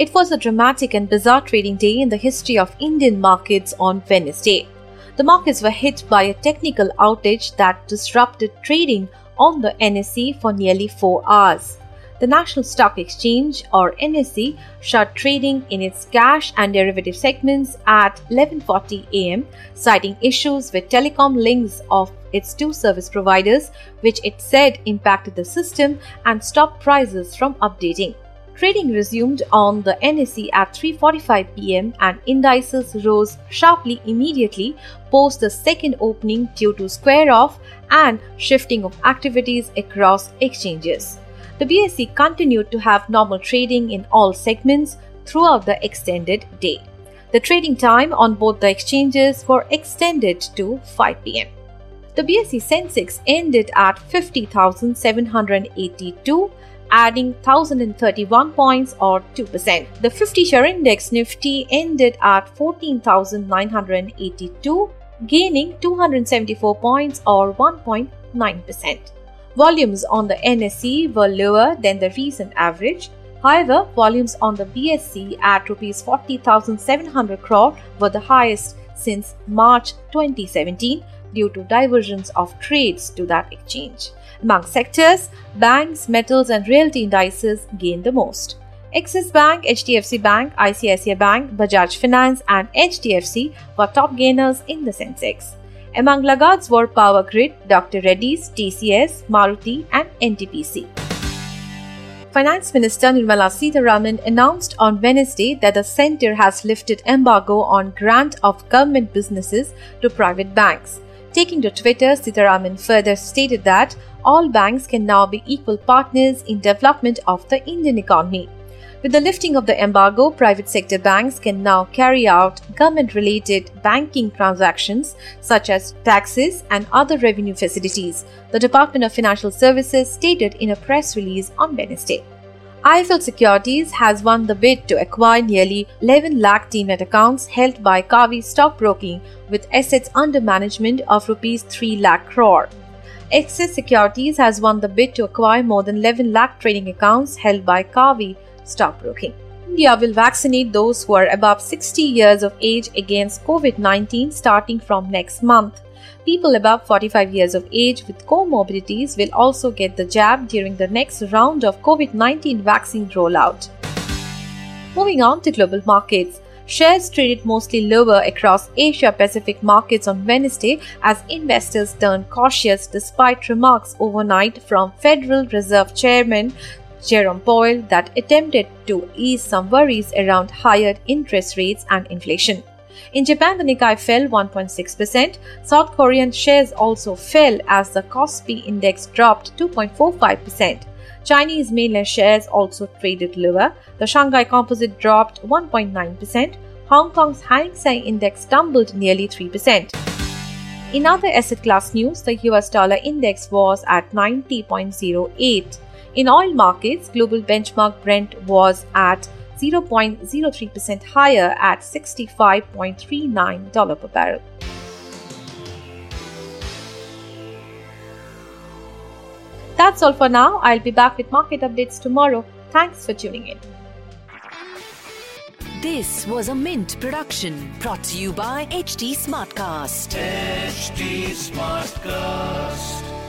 It was a dramatic and bizarre trading day in the history of Indian markets on Wednesday. The markets were hit by a technical outage that disrupted trading on the NSE for nearly 4 hours. The National Stock Exchange or NSE shut trading in its cash and derivative segments at 11:40 am citing issues with telecom links of its two service providers which it said impacted the system and stopped prices from updating. Trading resumed on the NSE at 3:45 p.m. and indices rose sharply immediately post the second opening due to square off and shifting of activities across exchanges. The BSE continued to have normal trading in all segments throughout the extended day. The trading time on both the exchanges were extended to 5 pm. The BSE Sensex ended at 50,782 adding 1031 points or 2%. The 50 share index Nifty ended at 14,982, gaining 274 points or 1.9%. Volumes on the NSE were lower than the recent average. However, volumes on the BSE at rupees 40,700 crore were the highest since March 2017 due to divergence of trades to that exchange. Among sectors, banks, metals, and realty indices gained the most. Axis Bank, HDFC Bank, ICICI Bank, Bajaj Finance, and HDFC were top gainers in the Sensex. Among laggards were Power Grid, Dr. Reddy's, TCS, Maruti, and NTPC. Finance Minister Nirmala Sitharaman announced on Wednesday that the centre has lifted embargo on grant of government businesses to private banks. Taking to Twitter, Sitharaman further stated that all banks can now be equal partners in development of the Indian economy. With the lifting of the embargo, private sector banks can now carry out government related banking transactions such as taxes and other revenue facilities, the Department of Financial Services stated in a press release on Wednesday. IIFL Securities has won the bid to acquire nearly 11 lakh Demat accounts held by Karvy Stockbroking with assets under management of rupees 3 lakh crore. Axis Securities has won the bid to acquire more than 11 lakh trading accounts held by Karvy Stockbroking. India will vaccinate those who are above 60 years of age against COVID 19 starting from next month. People above 45 years of age with comorbidities will also get the jab during the next round of COVID 19 vaccine rollout. Moving on to global markets. Shares traded mostly lower across Asia Pacific markets on Wednesday as investors turned cautious despite remarks overnight from Federal Reserve Chairman Jerome Powell that attempted to ease some worries around higher interest rates and inflation. In Japan, the Nikkei fell 1.6%. South Korean shares also fell as the Kospi index dropped 2.45%. Chinese mainland shares also traded lower. The Shanghai Composite dropped 1.9%. Hong Kong's Hang Seng Index tumbled nearly 3%. In other asset class news, the US dollar index was at 90.08. In oil markets, global benchmark Brent was at 0.03% higher at $65.39 per barrel. That's all for now. I'll be back with market updates tomorrow. Thanks for tuning in. This was a Mint production brought to you by HT Smartcast. HT Smartcast.